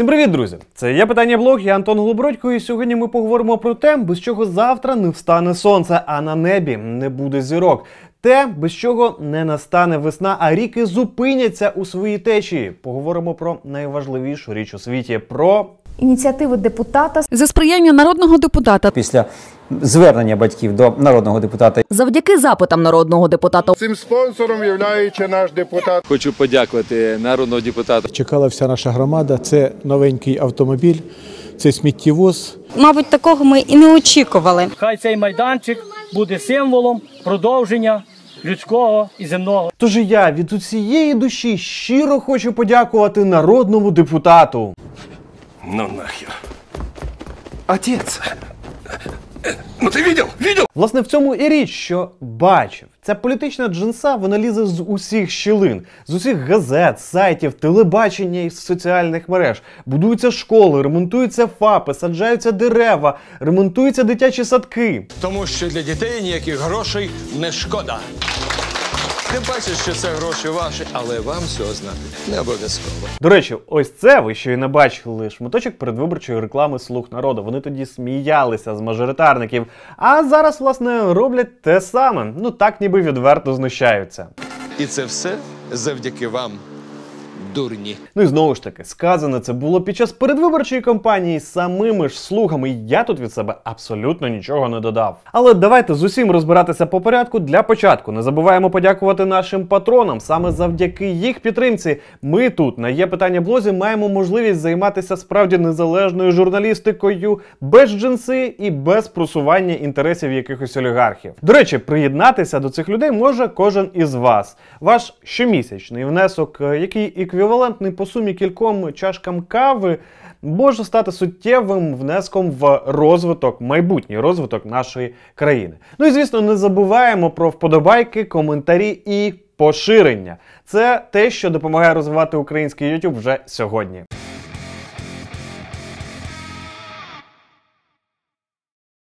Всім привіт, друзі! Це я питання блог, я Антон Голобородько, і сьогодні ми поговоримо про те, без чого завтра не встане сонце, а на небі не буде зірок. Те, без чого не настане весна, а ріки зупиняться у своїй течії. Поговоримо про найважливішу річ у світі про ініціативи депутата За сприяння народного депутата після звернення батьків до народного депутата завдяки запитам народного депутата Цим спонсором є наш депутат. Хочу подякувати народного депутата. Чекала вся наша громада. Це новенький автомобіль, це сміттєвоз. Мабуть, такого ми і не очікували. Хай цей майданчик буде символом продовження людського і земного. Тож і я від усієї душі щиро хочу подякувати народному депутату. Ну нахер. Отец. Ну ты видел? Видел? Власне, в цьому і річ, що бачив. Ця політична джинса вона лізе з усіх щілин, з усіх газет, сайтів, телебачення і соціальних мереж. Будуються школи, ремонтуються ФАПи, саджаються дерева, ремонтуються дитячі садки. Тому що для дітей ніяких грошей не шкода. Тим паче, що це гроші ваші, але вам цього знати не обов'язково. До речі, ось це ви ще й не бачили шматочок передвиборчої реклами слуг народу. Вони тоді сміялися з мажоритарників, а зараз, власне, роблять те саме. Ну так ніби відверто знущаються. І це все завдяки вам, дурні. Ну і знову ж таки, сказане це було під час передвиборчої кампанії самими ж слугами. Я тут від себе абсолютно нічого не додав. Але давайте з усім розбиратися по порядку. Для початку не забуваємо подякувати нашим патронам. Саме завдяки їх підтримці. Ми тут на є питання блозі маємо можливість займатися справді незалежною журналістикою без джинси і без просування інтересів якихось олігархів. До речі, приєднатися до цих людей може кожен із вас. Ваш щомісячний внесок, е, який еквівалентний по сумі кільком чашкам кави, може стати суттєвим внеском в розвиток, майбутній розвиток нашої країни. Ну і звісно, не забуваємо про вподобайки, коментарі і поширення. Це те, що допомагає розвивати український YouTube вже сьогодні.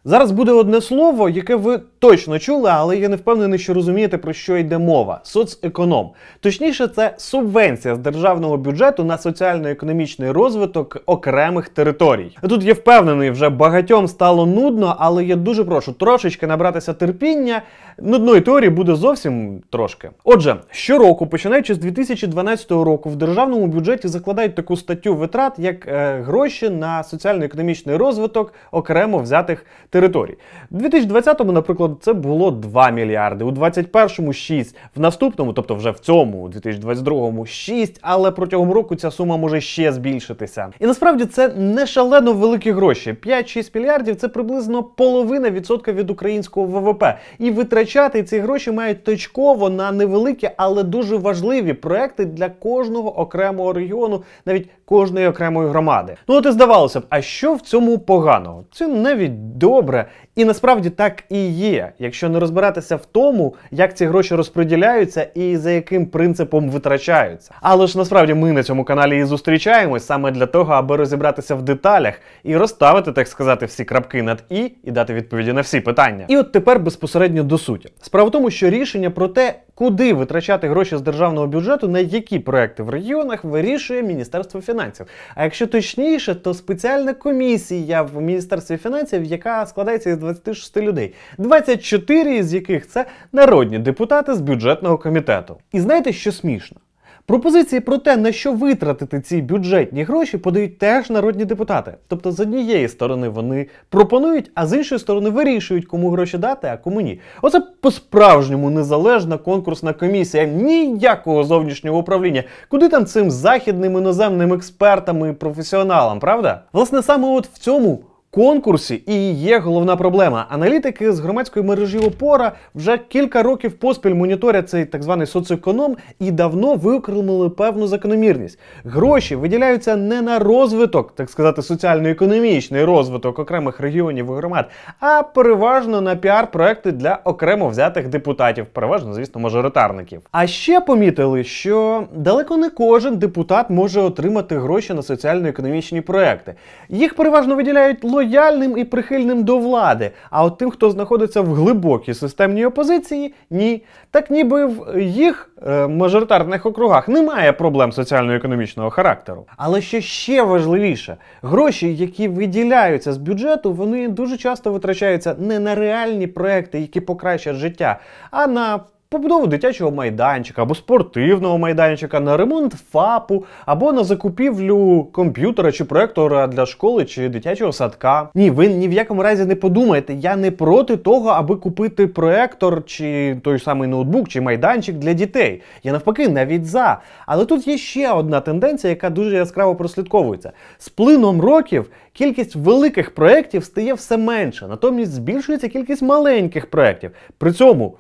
Зараз буде одне слово, яке ви точно чули, але я не впевнений, що розумієте, про що йде мова. Соцеконом. Точніше, це субвенція з державного бюджету на соціально-економічний розвиток окремих територій. Тут я впевнений, вже багатьом стало нудно, але я дуже прошу трошечки набратися терпіння. Нудної теорії буде зовсім трошки. Отже, щороку, починаючи з 2012 року, в державному бюджеті закладають таку статтю витрат, як е, гроші на соціально-економічний розвиток окремо взятих територій. У 2020-му, наприклад, це було 2 мільярди, у 2021-му 6, в наступному, тобто вже в цьому, у 2022-му 6, але протягом року ця сума може ще збільшитися. І насправді це не шалено великі гроші. 5-6 мільярдів це приблизно половина відсотка від українського ВВП. І витрачати ці гроші мають точково на невеликі, але дуже важливі проекти для кожного окремого регіону, навіть кожної окремої громади. Ну от і здавалося б, а що в цьому поганого? Це навіть добре, і насправді так і є, якщо не розбиратися в тому, як ці гроші розподіляються і за яким принципом витрачаються. Але ж насправді ми на цьому каналі і зустрічаємось саме для того, аби розібратися в деталях і розставити, так сказати, всі крапки над і і дати відповіді на всі питання. І от тепер безпосередньо до суті. Справа в тому, що рішення про те, куди витрачати гроші з державного бюджету, на які проекти в регіонах вирішує Міністерство фінансів. А якщо точніше, то спеціальна комісія в Міністерстві фінансів, яка складається із 26 людей, 24 із яких це народні депутати з бюджетного комітету. І знаєте, що смішно? Пропозиції про те, на що витратити ці бюджетні гроші, подають теж народні депутати. Тобто, з однієї сторони вони пропонують, а з іншої сторони вирішують, кому гроші дати, а кому ні. Оце по-справжньому незалежна конкурсна комісія, ніякого зовнішнього управління. Куди там цим західним іноземним експертам і професіоналам, правда? Власне, саме от в цьому конкурсі і є головна проблема. Аналітики з громадської мережі Опора вже кілька років поспіль моніторять цей так званий соцеконом і давно виокремили певну закономірність. Гроші виділяються не на розвиток, так сказати, соціально-економічний розвиток окремих регіонів і громад, а переважно на піар-проекти для окремо взятих депутатів, переважно, звісно, мажоритарників. А ще помітили, що далеко не кожен депутат може отримати гроші на соціально-економічні проекти. Їх переважно виділяють лояльні лояльним і прихильним до влади. А от тим, хто знаходиться в глибокій системній опозиції, ні. Так ніби в їх е, мажоритарних округах немає проблем соціально-економічного характеру. Але що ще важливіше, гроші, які виділяються з бюджету, вони дуже часто витрачаються не на реальні проекти, які покращать життя, а на побудову дитячого майданчика або спортивного майданчика, на ремонт ФАПу, або на закупівлю комп'ютера чи проектора для школи чи дитячого садка. Ні, ви ні в якому разі не подумайте, я не проти того, аби купити проектор чи той самий ноутбук чи майданчик для дітей. Я навпаки навіть за. Але тут є ще одна тенденція, яка дуже яскраво прослідковується. З плином років кількість великих проєктів стає все менше, натомість збільшується кількість маленьких проєктів. При цьому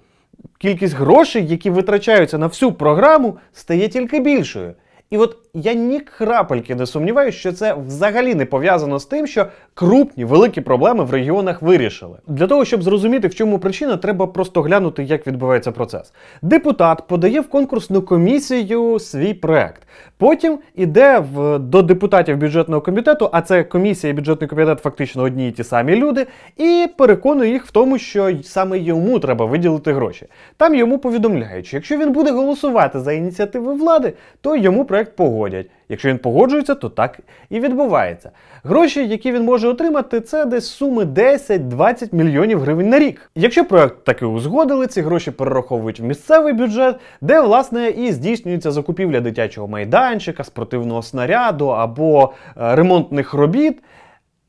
кількість грошей, які витрачаються на всю програму, стає тільки більшою. І от я ні крапельки не сумніваюся, що це взагалі не пов'язано з тим, що крупні великі проблеми в регіонах вирішили. Для того, щоб зрозуміти, в чому причина, треба просто глянути, як відбувається процес. Депутат подає в конкурсну комісію свій проект. Потім іде в, до депутатів бюджетного комітету, а це комісія і бюджетний комітет фактично одні і ті самі люди, і переконує їх в тому, що саме йому треба виділити гроші. Там йому повідомляють, що якщо він буде голосувати за ініціативи влади, то йому проект погодять. Якщо він погоджується, то так і відбувається. Гроші, які він може отримати, це десь суми 10-20 мільйонів гривень на рік. Якщо проект таки узгодили, ці гроші перераховують в місцевий бюджет, де власне і здійснюється закупівля дитячого майданчика, спортивного снаряду або е, ремонтних робіт.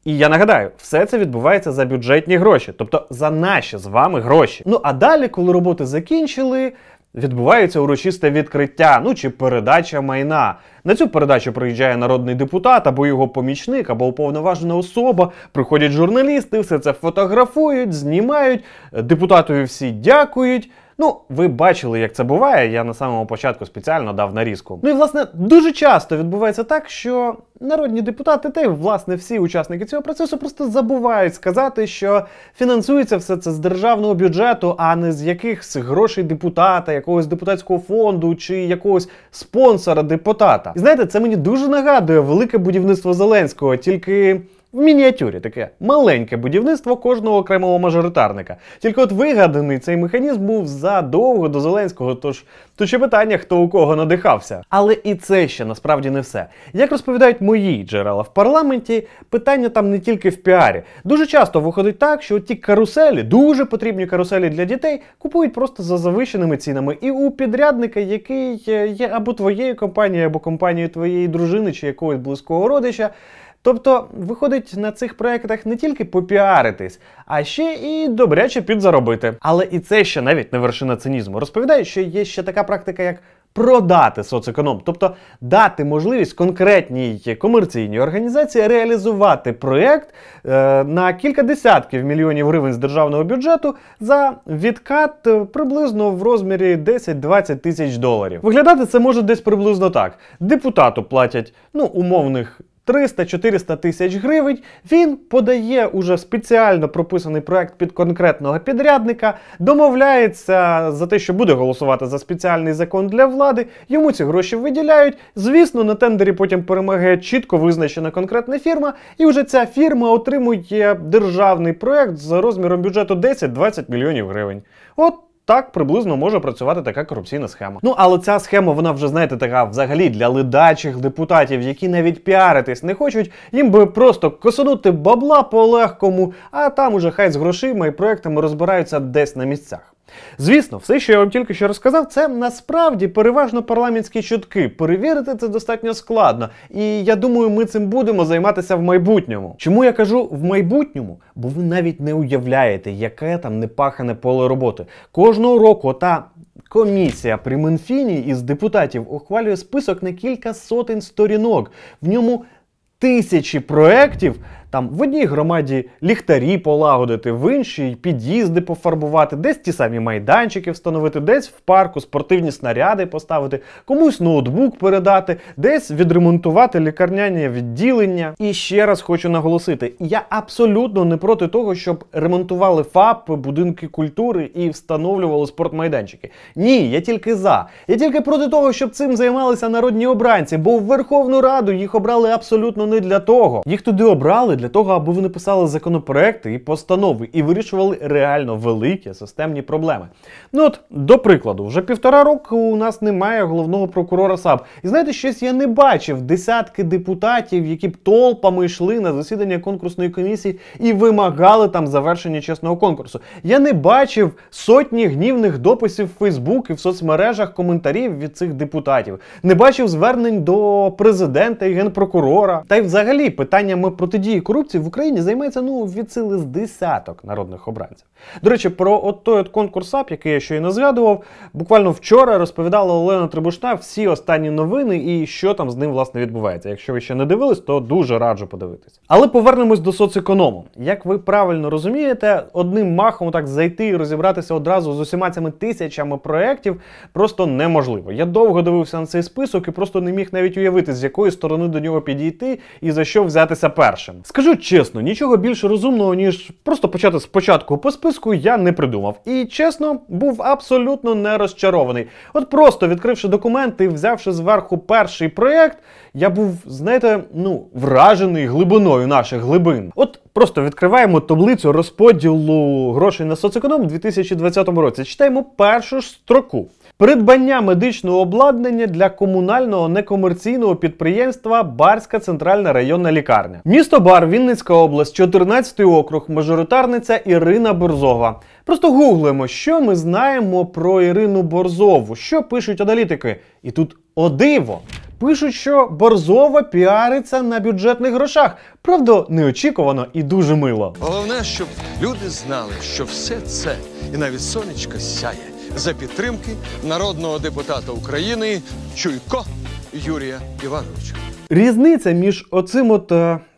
І я нагадаю, все це відбувається за бюджетні гроші, тобто за наші з вами гроші. Ну а далі, коли роботи закінчили, відбувається урочисте відкриття, ну чи передача майна. На цю передачу приїжджає народний депутат або його помічник, або уповноважена особа. Приходять журналісти, все це фотографують, знімають, депутатові всі дякують. Ну, ви бачили, як це буває. Я на самому початку спеціально дав нарізку. Ну і власне дуже часто відбувається так, що народні депутати та й власне всі учасники цього процесу просто забувають сказати, що фінансується все це з державного бюджету, а не з якихось грошей депутата, якогось депутатського фонду чи якогось спонсора депутата. І знаєте, це мені дуже нагадує велике будівництво Зеленського, тільки. В мініатюрі таке маленьке будівництво кожного окремого мажоритарника. Тільки от вигаданий цей механізм був задовго до Зеленського, тож то ще питання, хто у кого надихався. Але і це ще насправді не все. Як розповідають мої джерела в парламенті, питання там не тільки в піарі. Дуже часто виходить так, що ті каруселі, дуже потрібні каруселі для дітей, купують просто за завищеними цінами. І у підрядника, який є або твоєю компанією, або компанією твоєї дружини чи якогось близького родича. Тобто виходить на цих проєктах не тільки попіаритись, а ще і добряче підзаробити. Але і це ще навіть не вершина цинізму. Розповідаю, що є ще така практика, як продати соцеконом, тобто дати можливість конкретній комерційній організації реалізувати проєкт е, на кілька десятків мільйонів гривень з державного бюджету за відкат е, приблизно в розмірі 10-20 тисяч доларів. Виглядати це може десь приблизно так: депутату платять ну умовних. 300-400 тисяч гривень, він подає уже спеціально прописаний проект під конкретного підрядника, домовляється за те, що буде голосувати за спеціальний закон для влади, йому ці гроші виділяють. Звісно, на тендері потім перемагає чітко визначена конкретна фірма, і вже ця фірма отримує державний проект з розміром бюджету 10-20 мільйонів гривень. От так приблизно може працювати така корупційна схема. Ну але ця схема, вона вже знаєте, така взагалі для ледачих депутатів, які навіть піаритись не хочуть, їм би просто косонути бабла по легкому, а там уже хай з грошима і проектами розбираються десь на місцях. Звісно, все, що я вам тільки що розказав, це насправді переважно парламентські чутки. Перевірити це достатньо складно. І я думаю, ми цим будемо займатися в майбутньому. Чому я кажу в майбутньому? Бо ви навіть не уявляєте, яке там непахане поле роботи. Кожного року та. Комісія при Мінфіні із депутатів ухвалює список на кілька сотень сторінок. В ньому тисячі проєктів. Там в одній громаді ліхтарі полагодити, в іншій під'їзди пофарбувати, десь ті самі майданчики встановити, десь в парку спортивні снаряди поставити, комусь ноутбук передати, десь відремонтувати лікарняні відділення. І ще раз хочу наголосити: я абсолютно не проти того, щоб ремонтували ФАП, будинки культури і встановлювали спортмайданчики. Ні, я тільки за. Я тільки проти того, щоб цим займалися народні обранці, бо в Верховну Раду їх обрали абсолютно не для того. Їх туди обрали для для того, аби вони писали законопроекти і постанови і вирішували реально великі системні проблеми. Ну от, до прикладу, вже півтора року у нас немає головного прокурора САП. І знаєте, щось я не бачив десятки депутатів, які б толпами йшли на засідання конкурсної комісії і вимагали там завершення чесного конкурсу. Я не бачив сотні гнівних дописів в Фейсбук і в соцмережах коментарів від цих депутатів. Не бачив звернень до президента і генпрокурора. Та й взагалі питаннями протидії корупції в Україні займається ну від сили з десяток народних обранців. До речі, про от той от конкурс САП, який я щойно згадував, буквально вчора розповідала Олена Трибушна всі останні новини і що там з ним власне відбувається. Якщо ви ще не дивились, то дуже раджу подивитись. Але повернемось до соцеконому. Як ви правильно розумієте, одним махом так зайти і розібратися одразу з усіма цими тисячами проєктів просто неможливо. Я довго дивився на цей список і просто не міг навіть уявити, з якої сторони до нього підійти і за що взятися першим. Скажу чесно, нічого більш розумного, ніж просто почати спочатку по списку, я не придумав. І чесно, був абсолютно не розчарований. От просто відкривши документи взявши зверху перший проєкт, я був, знаєте, ну, вражений глибиною наших глибин. От просто відкриваємо таблицю розподілу грошей на соцеконом у 2020 році. Читаємо першу ж строку. Придбання медичного обладнання для комунального некомерційного підприємства Барська центральна районна лікарня. Місто Бар, Вінницька область, 14 округ, мажоритарниця Ірина Борзова. Просто гуглимо, що ми знаємо про Ірину Борзову, що пишуть аналітики. І тут о диво. Пишуть, що Борзова піариться на бюджетних грошах. Правда, неочікувано і дуже мило. Головне, щоб люди знали, що все це і навіть сонечко сяє за підтримки народного депутата України Чуйко Юрія Івановича. Різниця між оцим от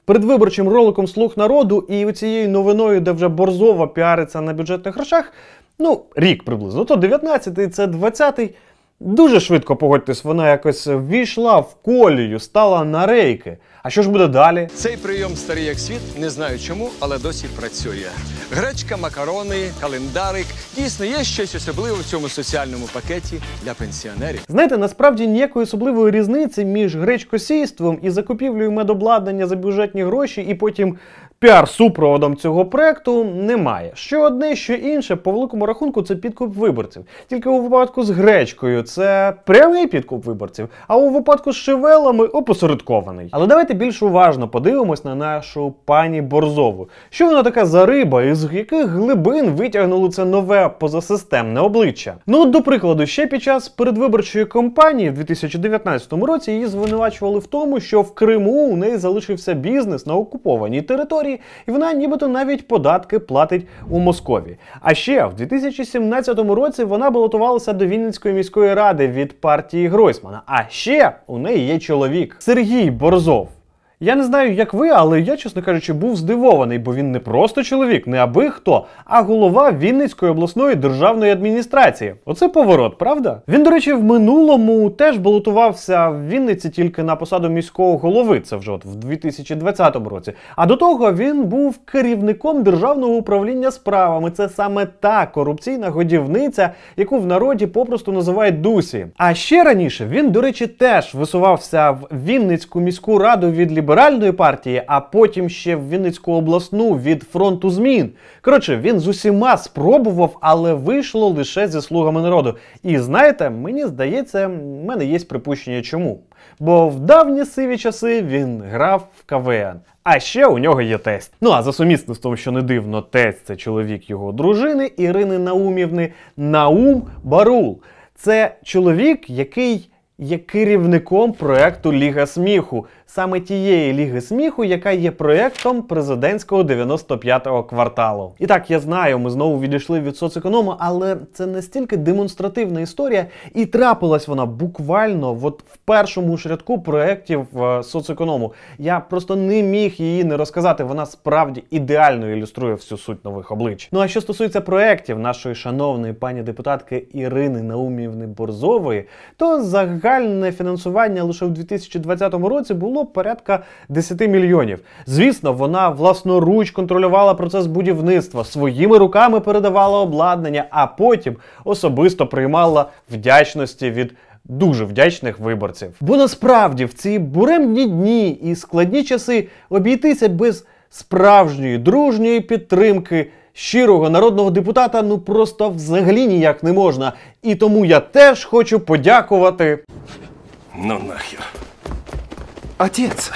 предвиборчим роликом Слуг народу і цією новиною, де вже Борзова піариться на бюджетних грошах, ну, рік приблизно. То 19-й, це 20-й. Дуже швидко погодьтесь, вона якось ввійшла в колію, стала на рейки. А що ж буде далі? Цей прийом старий як світ, не знаю чому, але досі працює. Гречка, макарони, календарик. Дійсно, є щось особливе в цьому соціальному пакеті для пенсіонерів. Знаєте, насправді ніякої особливої різниці між гречкосійством і закупівлею медобладнання за бюджетні гроші, і потім піар-супроводом цього проекту немає. Що одне, що інше, по великому рахунку, це підкуп виборців. Тільки у випадку з гречкою це прямий підкуп виборців, а у випадку з шевелами опосередкований. Але давайте більш уважно подивимось на нашу пані Борзову. Що вона така за риба, і з яких глибин витягнули це нове позасистемне обличчя? Ну, до прикладу, ще під час передвиборчої кампанії в 2019 році її звинувачували в тому, що в Криму у неї залишився бізнес на окупованій території, і вона нібито навіть податки платить у Москові. А ще в 2017 році вона балотувалася до Вінницької міської ради від партії Гройсмана. А ще у неї є чоловік Сергій Борзов. Я не знаю, як ви, але я, чесно кажучи, був здивований, бо він не просто чоловік, не аби хто, а голова Вінницької обласної державної адміністрації. Оце поворот, правда? Він, до речі, в минулому теж балотувався в Вінниці тільки на посаду міського голови. Це вже от в 2020 році. А до того він був керівником державного управління справами. Це саме та корупційна годівниця, яку в народі попросту називають Дусі. А ще раніше він, до речі, теж висувався в Вінницьку міську раду від ліберальної партії, а потім ще в Вінницьку обласну від фронту змін. Коротше, він з усіма спробував, але вийшло лише зі слугами народу. І знаєте, мені здається, в мене є припущення, чому. Бо в давні сиві часи він грав в КВН. А ще у нього є тесть. Ну а за сумісництвом, що не дивно, тесть це чоловік його дружини Ірини Наумівни Наум Барул. Це чоловік, який є керівником проекту Ліга сміху, саме тієї ліги сміху, яка є проектом президентського 95-го кварталу. І так, я знаю, ми знову відійшли від соцеконому, але це настільки демонстративна історія, і трапилась вона буквально от в першому ж рядку проєктів е, соцеконому. Я просто не міг її не розказати. Вона справді ідеально ілюструє всю суть нових облич. Ну а що стосується проєктів нашої шановної пані депутатки Ірини Наумівни Борзової, то загальне фінансування лише в 2020 році було порядка 10 мільйонів. Звісно, вона власноруч контролювала процес будівництва, своїми руками передавала обладнання, а потім особисто приймала вдячності від. Дуже вдячних виборців. Бо насправді в ці буремні дні і складні часи обійтися без Справжньої дружньої підтримки щирого народного депутата ну просто взагалі ніяк не можна. І тому я теж хочу подякувати Ну нахер. Отец.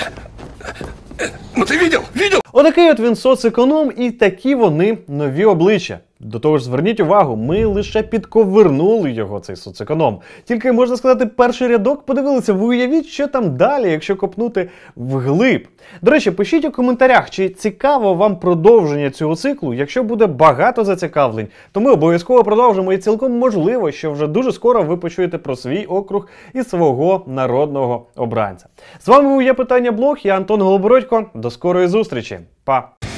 Ну ти видел? Видел? Отакий от він соцеконом, і такі вони нові обличчя. До того ж, зверніть увагу, ми лише підковернули його, цей соцеконом. Тільки можна сказати, перший рядок подивилися. Ви уявіть, що там далі, якщо копнути вглиб. До речі, пишіть у коментарях, чи цікаво вам продовження цього циклу. Якщо буде багато зацікавлень, то ми обов'язково продовжимо. І цілком можливо, що вже дуже скоро ви почуєте про свій округ і свого народного обранця. З вами був є питання блог. Я Антон Голобородько. До скорої зустрічі. Па!